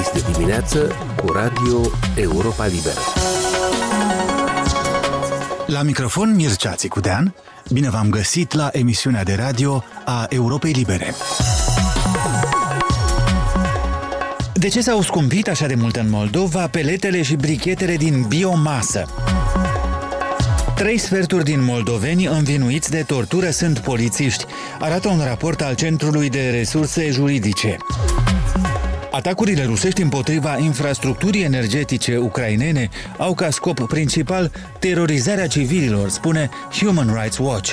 Este dimineață cu Radio Europa Liberă. La microfon Mircea Țicudean, bine v-am găsit la emisiunea de radio a Europei Libere. De ce s-au scumpit așa de mult în Moldova peletele și brichetele din biomasă? Trei sferturi din moldoveni învinuiți de tortură sunt polițiști, arată un raport al Centrului de Resurse Juridice. Atacurile rusești împotriva infrastructurii energetice ucrainene au ca scop principal terorizarea civililor, spune Human Rights Watch.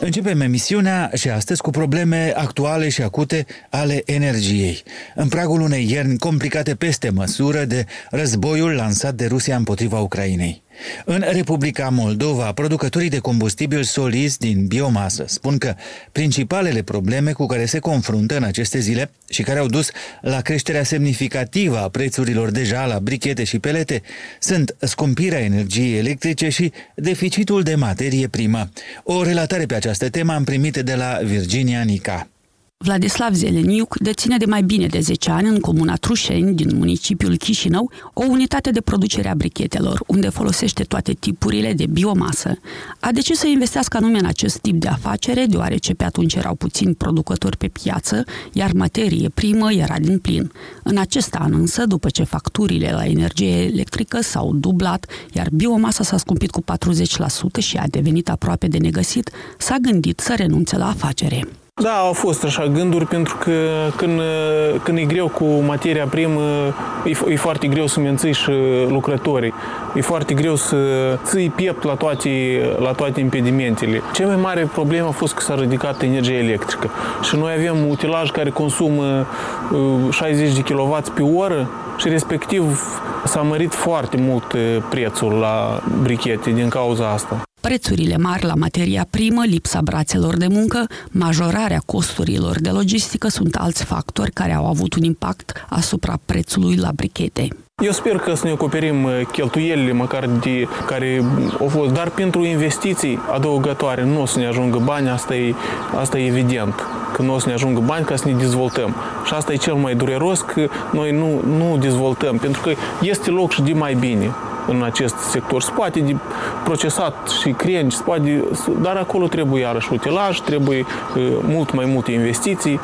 Începem emisiunea și astăzi cu probleme actuale și acute ale energiei. În pragul unei ierni complicate peste măsură de războiul lansat de Rusia împotriva Ucrainei. În Republica Moldova, producătorii de combustibil solizi din biomasă spun că principalele probleme cu care se confruntă în aceste zile și care au dus la creșterea semnificativă a prețurilor deja la brichete și pelete sunt scumpirea energiei electrice și deficitul de materie primă. O relatare pe această temă am primit de la Virginia Nica. Vladislav Zeleniuc deține de mai bine de 10 ani în comuna Trușeni, din municipiul Chișinău, o unitate de producere a brichetelor, unde folosește toate tipurile de biomasă. A decis să investească anume în acest tip de afacere, deoarece pe atunci erau puțini producători pe piață, iar materie primă era din plin. În acest an însă, după ce facturile la energie electrică s-au dublat, iar biomasa s-a scumpit cu 40% și a devenit aproape de negăsit, s-a gândit să renunțe la afacere. Da, au fost așa gânduri pentru că când, când e greu cu materia primă, e, e foarte greu să menții și lucrătorii. E foarte greu să ții piept la toate, la toate impedimentele. Cea mai mare problemă a fost că s-a ridicat energia electrică și noi avem utilaj care consumă 60 uh, de kW pe oră și respectiv s-a mărit foarte mult uh, prețul la brichete din cauza asta. Prețurile mari la materia primă, lipsa brațelor de muncă, majorarea costurilor de logistică sunt alți factori care au avut un impact asupra prețului la brichete. Eu sper că să ne acoperim uh, cheltuielile măcar de care au fost, dar pentru investiții adăugătoare nu o să ne ajungă bani, asta e, asta e evident că nu o să ne ajungă bani ca să ne dezvoltăm. Și asta e cel mai dureros, că noi nu, nu dezvoltăm, pentru că este loc și de mai bine în acest sector. Se poate de procesat și crengi, se poate, dar acolo trebuie iarăși utilaj, trebuie uh, mult mai multe investiții.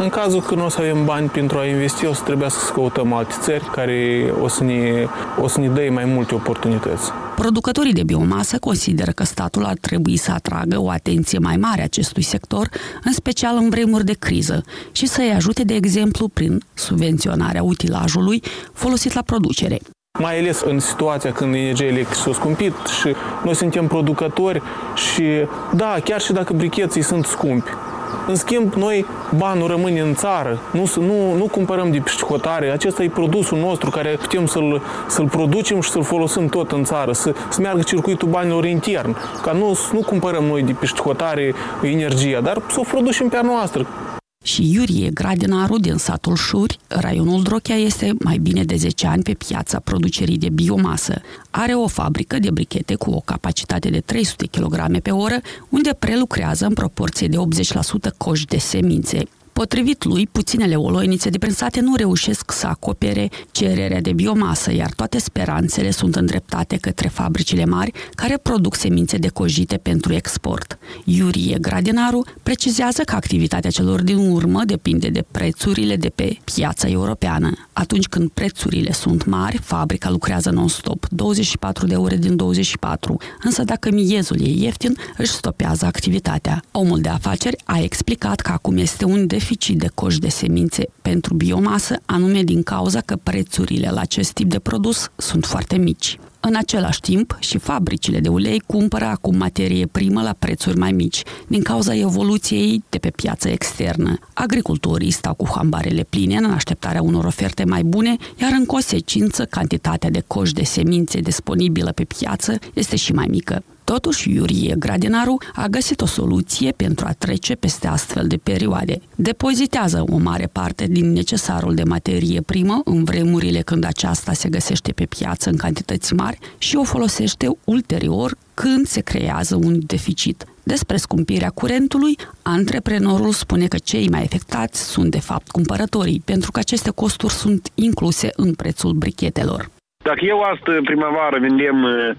În cazul când nu o să avem bani pentru a investi, o să trebuie să căutăm alte țări care o să ne, o să ne dea mai multe oportunități. Producătorii de biomasă consideră că statul ar trebui să atragă o atenție mai mare acestui sector, în special în vremuri de criză, și să-i ajute, de exemplu, prin subvenționarea utilajului folosit la producere mai ales în situația când energia electrică s-a scumpit și noi suntem producători și da, chiar și dacă bricheții sunt scumpi, în schimb, noi banul rămâne în țară, nu, nu, nu cumpărăm de pișcotare. Acesta e produsul nostru care putem să-l, să-l producem și să-l folosim tot în țară, să, să meargă circuitul banilor intern, ca nu, nu cumpărăm noi de pișcotare energia, dar să o producem pe a noastră și Iurie Gradinaru din satul Șuri, raionul Drochea este mai bine de 10 ani pe piața producerii de biomasă. Are o fabrică de brichete cu o capacitate de 300 kg pe oră, unde prelucrează în proporție de 80% coși de semințe. Potrivit lui, puținele oloinițe deprensate nu reușesc să acopere cererea de biomasă, iar toate speranțele sunt îndreptate către fabricile mari care produc semințe decojite pentru export. Iurie Gradinaru precizează că activitatea celor din urmă depinde de prețurile de pe piața europeană. Atunci când prețurile sunt mari, fabrica lucrează non-stop, 24 de ore din 24, însă dacă miezul e ieftin, își stopează activitatea. Omul de afaceri a explicat că acum este un deficit deficit de coș de semințe pentru biomasă, anume din cauza că prețurile la acest tip de produs sunt foarte mici. În același timp, și fabricile de ulei cumpără acum materie primă la prețuri mai mici, din cauza evoluției de pe piața externă. Agricultorii stau cu hambarele pline în așteptarea unor oferte mai bune, iar în consecință, cantitatea de coș de semințe disponibilă pe piață este și mai mică. Totuși, Iurie Gradinaru a găsit o soluție pentru a trece peste astfel de perioade. Depozitează o mare parte din necesarul de materie primă în vremurile când aceasta se găsește pe piață în cantități mari și o folosește ulterior când se creează un deficit. Despre scumpirea curentului, antreprenorul spune că cei mai afectați sunt de fapt cumpărătorii, pentru că aceste costuri sunt incluse în prețul brichetelor. Dacă eu astă primăvară vindem uh,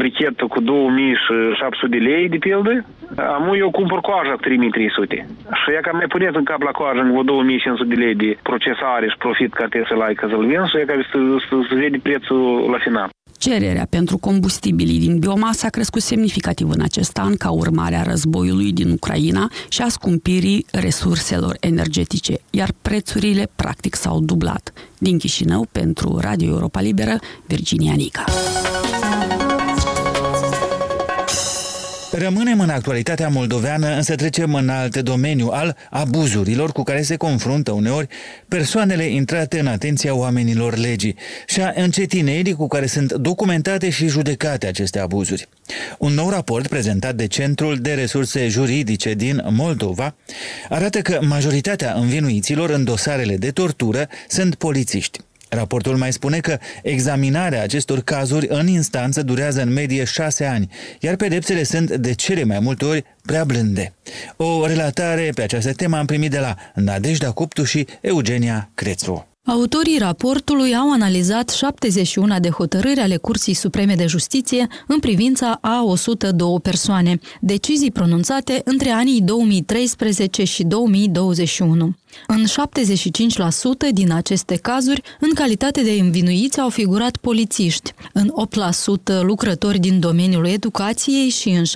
brichetă cu 2700 de lei, de pildă, am eu cumpăr coaja cu 3300. Și ea ca mai puneți în cap la coajă în 2500 de lei de procesare și profit ca te să-l ai că să-l vinzi, și ea ca să, să, să vede prețul la final. Cererea pentru combustibilii din biomasă a crescut semnificativ în acest an ca urmare a războiului din Ucraina și a scumpirii resurselor energetice, iar prețurile practic s-au dublat. Din Chișinău, pentru Radio Europa Liberă, Virginia Nica. Rămânem în actualitatea moldoveană, însă trecem în alt domeniu al abuzurilor cu care se confruntă uneori persoanele intrate în atenția oamenilor legii și a încetinerii cu care sunt documentate și judecate aceste abuzuri. Un nou raport prezentat de Centrul de Resurse Juridice din Moldova arată că majoritatea învinuiților în dosarele de tortură sunt polițiști. Raportul mai spune că examinarea acestor cazuri în instanță durează în medie șase ani, iar pedepsele sunt de cele mai multe ori prea blânde. O relatare pe această temă am primit de la Nadejda Cuptu și Eugenia Crețu. Autorii raportului au analizat 71 de hotărâri ale Curții Supreme de Justiție în privința a 102 persoane, decizii pronunțate între anii 2013 și 2021. În 75% din aceste cazuri, în calitate de învinuiți au figurat polițiști, în 8% lucrători din domeniul educației și în 6%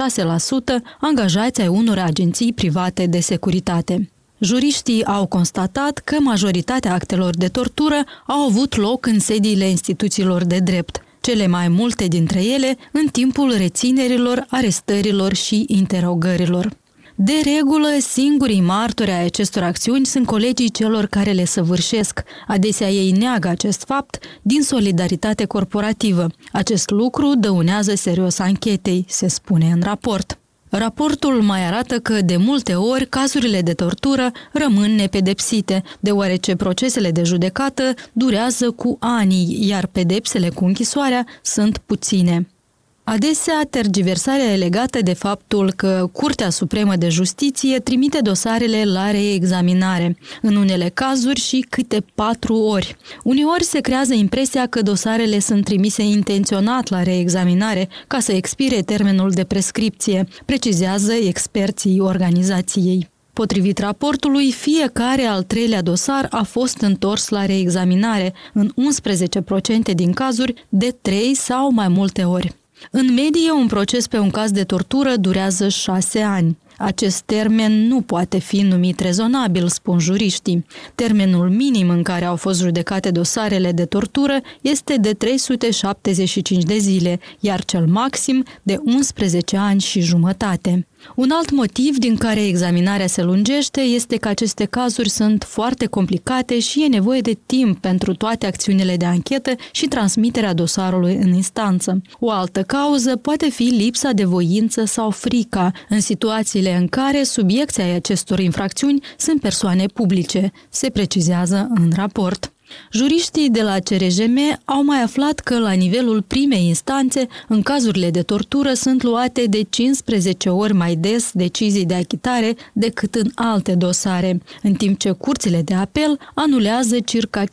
angajați ai unor agenții private de securitate. Juriștii au constatat că majoritatea actelor de tortură au avut loc în sediile instituțiilor de drept, cele mai multe dintre ele în timpul reținerilor, arestărilor și interogărilor. De regulă, singurii martori ai acestor acțiuni sunt colegii celor care le săvârșesc. Adesea ei neagă acest fapt din solidaritate corporativă. Acest lucru dăunează serios anchetei, se spune în raport. Raportul mai arată că, de multe ori, cazurile de tortură rămân nepedepsite, deoarece procesele de judecată durează cu ani, iar pedepsele cu închisoarea sunt puține. Adesea, tergiversarea e legată de faptul că Curtea Supremă de Justiție trimite dosarele la reexaminare, în unele cazuri și câte patru ori. Uneori se creează impresia că dosarele sunt trimise intenționat la reexaminare ca să expire termenul de prescripție, precizează experții organizației. Potrivit raportului, fiecare al treilea dosar a fost întors la reexaminare, în 11% din cazuri, de trei sau mai multe ori. În medie, un proces pe un caz de tortură durează șase ani. Acest termen nu poate fi numit rezonabil, spun juriștii. Termenul minim în care au fost judecate dosarele de tortură este de 375 de zile, iar cel maxim de 11 ani și jumătate. Un alt motiv din care examinarea se lungește este că aceste cazuri sunt foarte complicate și e nevoie de timp pentru toate acțiunile de anchetă și transmiterea dosarului în instanță. O altă cauză poate fi lipsa de voință sau frica în situațiile în care subiecții ai acestor infracțiuni sunt persoane publice, se precizează în raport. Juriștii de la CRJM au mai aflat că la nivelul primei instanțe, în cazurile de tortură, sunt luate de 15 ori mai des decizii de achitare decât în alte dosare, în timp ce curțile de apel anulează circa 59%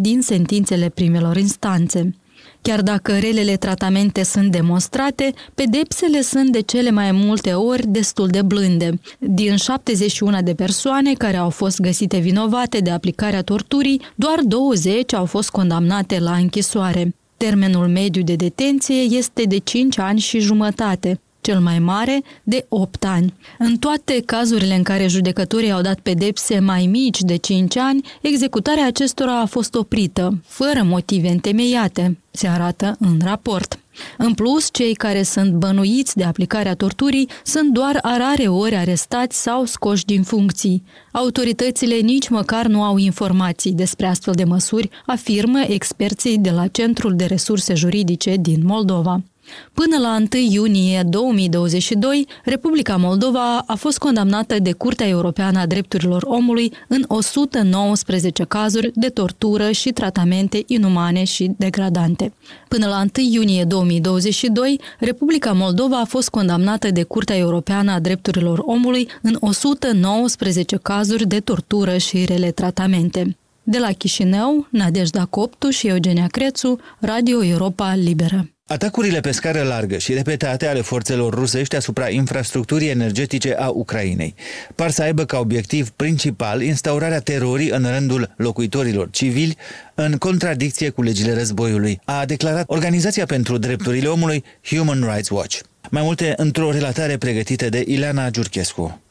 din sentințele primelor instanțe. Chiar dacă relele tratamente sunt demonstrate, pedepsele sunt de cele mai multe ori destul de blânde. Din 71 de persoane care au fost găsite vinovate de aplicarea torturii, doar 20 au fost condamnate la închisoare. Termenul mediu de detenție este de 5 ani și jumătate cel mai mare, de 8 ani. În toate cazurile în care judecătorii au dat pedepse mai mici de 5 ani, executarea acestora a fost oprită, fără motive întemeiate, se arată în raport. În plus, cei care sunt bănuiți de aplicarea torturii sunt doar a rare ori arestați sau scoși din funcții. Autoritățile nici măcar nu au informații despre astfel de măsuri, afirmă experții de la Centrul de Resurse Juridice din Moldova. Până la 1 iunie 2022, Republica Moldova a fost condamnată de Curtea Europeană a Drepturilor Omului în 119 cazuri de tortură și tratamente inumane și degradante. Până la 1 iunie 2022, Republica Moldova a fost condamnată de Curtea Europeană a Drepturilor Omului în 119 cazuri de tortură și rele tratamente. De la Chișinău, Nadejda Coptu și Eugenia Crețu, Radio Europa Liberă. Atacurile pe scară largă și repetate ale forțelor rusești asupra infrastructurii energetice a Ucrainei par să aibă ca obiectiv principal instaurarea terorii în rândul locuitorilor civili, în contradicție cu legile războiului, a declarat Organizația pentru Drepturile Omului Human Rights Watch. Mai multe într-o relatare pregătită de Ileana Giurchescu.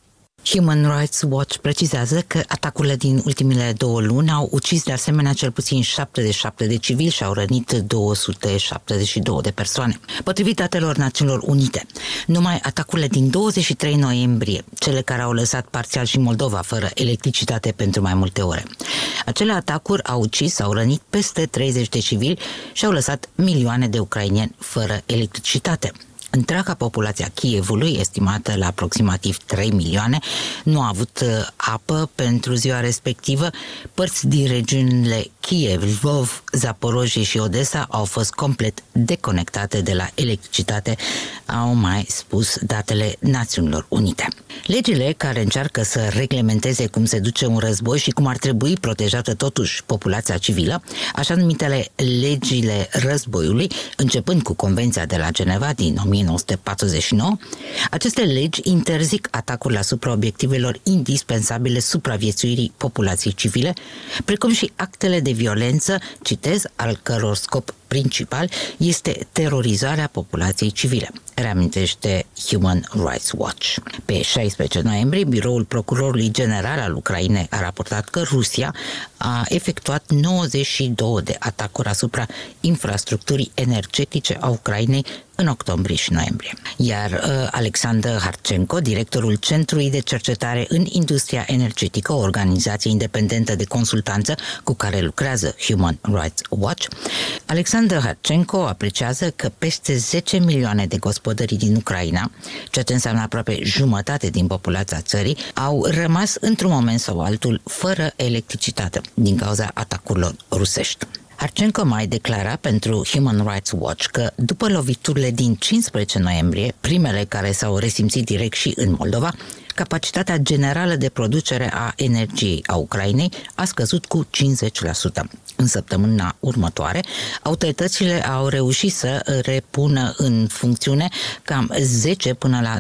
Human Rights Watch precizează că atacurile din ultimele două luni au ucis de asemenea cel puțin 77 de civili și au rănit 272 de persoane. Potrivit datelor Națiunilor Unite, numai atacurile din 23 noiembrie, cele care au lăsat parțial și Moldova fără electricitate pentru mai multe ore. Acele atacuri au ucis, au rănit peste 30 de civili și au lăsat milioane de ucrainieni fără electricitate. Întreaga populație a Kievului, estimată la aproximativ 3 milioane, nu a avut uh, apă pentru ziua respectivă. Părți din regiunile Kiev, Lvov, Zaporojie și Odessa au fost complet deconectate de la electricitate, au mai spus datele Națiunilor Unite. Legile care încearcă să reglementeze cum se duce un război și cum ar trebui protejată totuși populația civilă, așa numitele legile războiului, începând cu Convenția de la Geneva din 1949, aceste legi interzic atacurile asupra obiectivelor indispensabile supraviețuirii populației civile, precum și actele de violență, citez, al căror scop principal este terorizarea populației civile, reamintește Human Rights Watch. Pe 16 noiembrie, biroul procurorului general al Ucrainei a raportat că Rusia a efectuat 92 de atacuri asupra infrastructurii energetice a Ucrainei în octombrie și noiembrie. Iar uh, Alexander Harchenko, directorul Centrului de Cercetare în Industria Energetică, o organizație independentă de consultanță cu care lucrează Human Rights Watch, Alexander Harchenko apreciază că peste 10 milioane de gospodării din Ucraina, ceea ce înseamnă aproape jumătate din populația țării, au rămas într-un moment sau altul fără electricitate din cauza atacurilor rusești. Arcenco mai declara pentru Human Rights Watch că după loviturile din 15 noiembrie, primele care s-au resimțit direct și în Moldova, capacitatea generală de producere a energiei a Ucrainei a scăzut cu 50%. În săptămâna următoare, autoritățile au reușit să repună în funcțiune cam 10 până la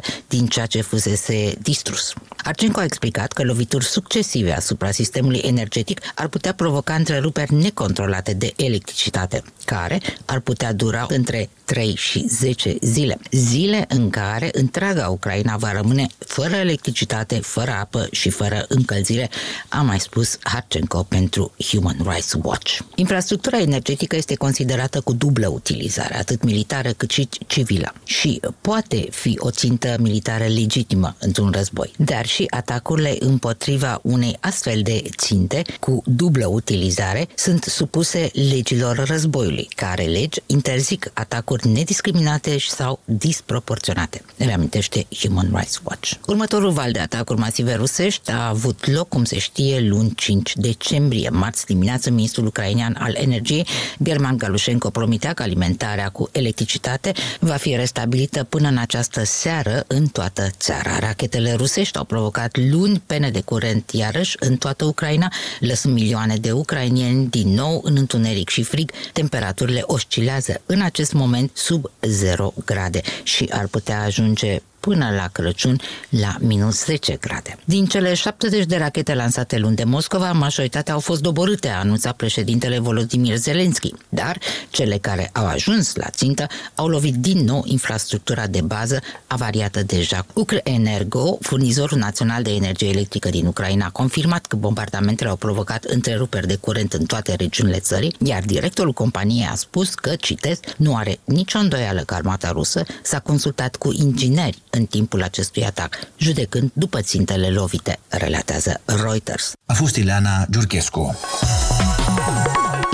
20% din ceea ce fusese distrus. Arcenco a explicat că lovituri succesive asupra sistemului energetic ar putea provoca întreruperi necontrolate de electricitate, care ar putea dura între 3 și 10 zile. Zile în care întreaga Ucraina va rămâne fără electricitate, fără apă și fără încălzire, a mai spus Harcenko pentru Human Rights Watch. Infrastructura energetică este considerată cu dublă utilizare, atât militară cât și civilă, și poate fi o țintă militară legitimă într-un război, dar și atacurile împotriva unei astfel de ținte cu dublă utilizare sunt supuse legilor războiului, care legi interzic atacuri nediscriminate sau disproporționate, reamintește Human Rights Watch. Următorul val de atacuri masive rusești a avut loc, cum se știe, luni 5 decembrie. Marți dimineață, ministrul ucrainean al energiei, German Galushenko, promitea că alimentarea cu electricitate va fi restabilită până în această seară în toată țara. Rachetele rusești au provocat luni pene de curent iarăși în toată Ucraina, lăsând milioane de ucrainieni din nou în întuneric și frig. Temperaturile oscilează în acest moment sub 0 grade și ar putea ajunge până la Crăciun la minus 10 grade. Din cele 70 de rachete lansate luni de Moscova, majoritatea au fost doborâte, a anunțat președintele Volodymyr Zelensky, dar cele care au ajuns la țintă au lovit din nou infrastructura de bază avariată deja. Ukrenergo, furnizorul național de energie electrică din Ucraina, a confirmat că bombardamentele au provocat întreruperi de curent în toate regiunile țării, iar directorul companiei a spus că, citesc, nu are nicio îndoială că armata rusă s-a consultat cu ingineri în timpul acestui atac, judecând după țintele lovite, relatează Reuters. A fost Ileana Giurchescu.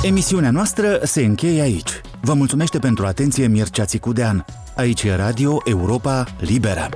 Emisiunea noastră se încheie aici. Vă mulțumește pentru atenție Mircea Țicudean. Aici e Radio Europa Liberă.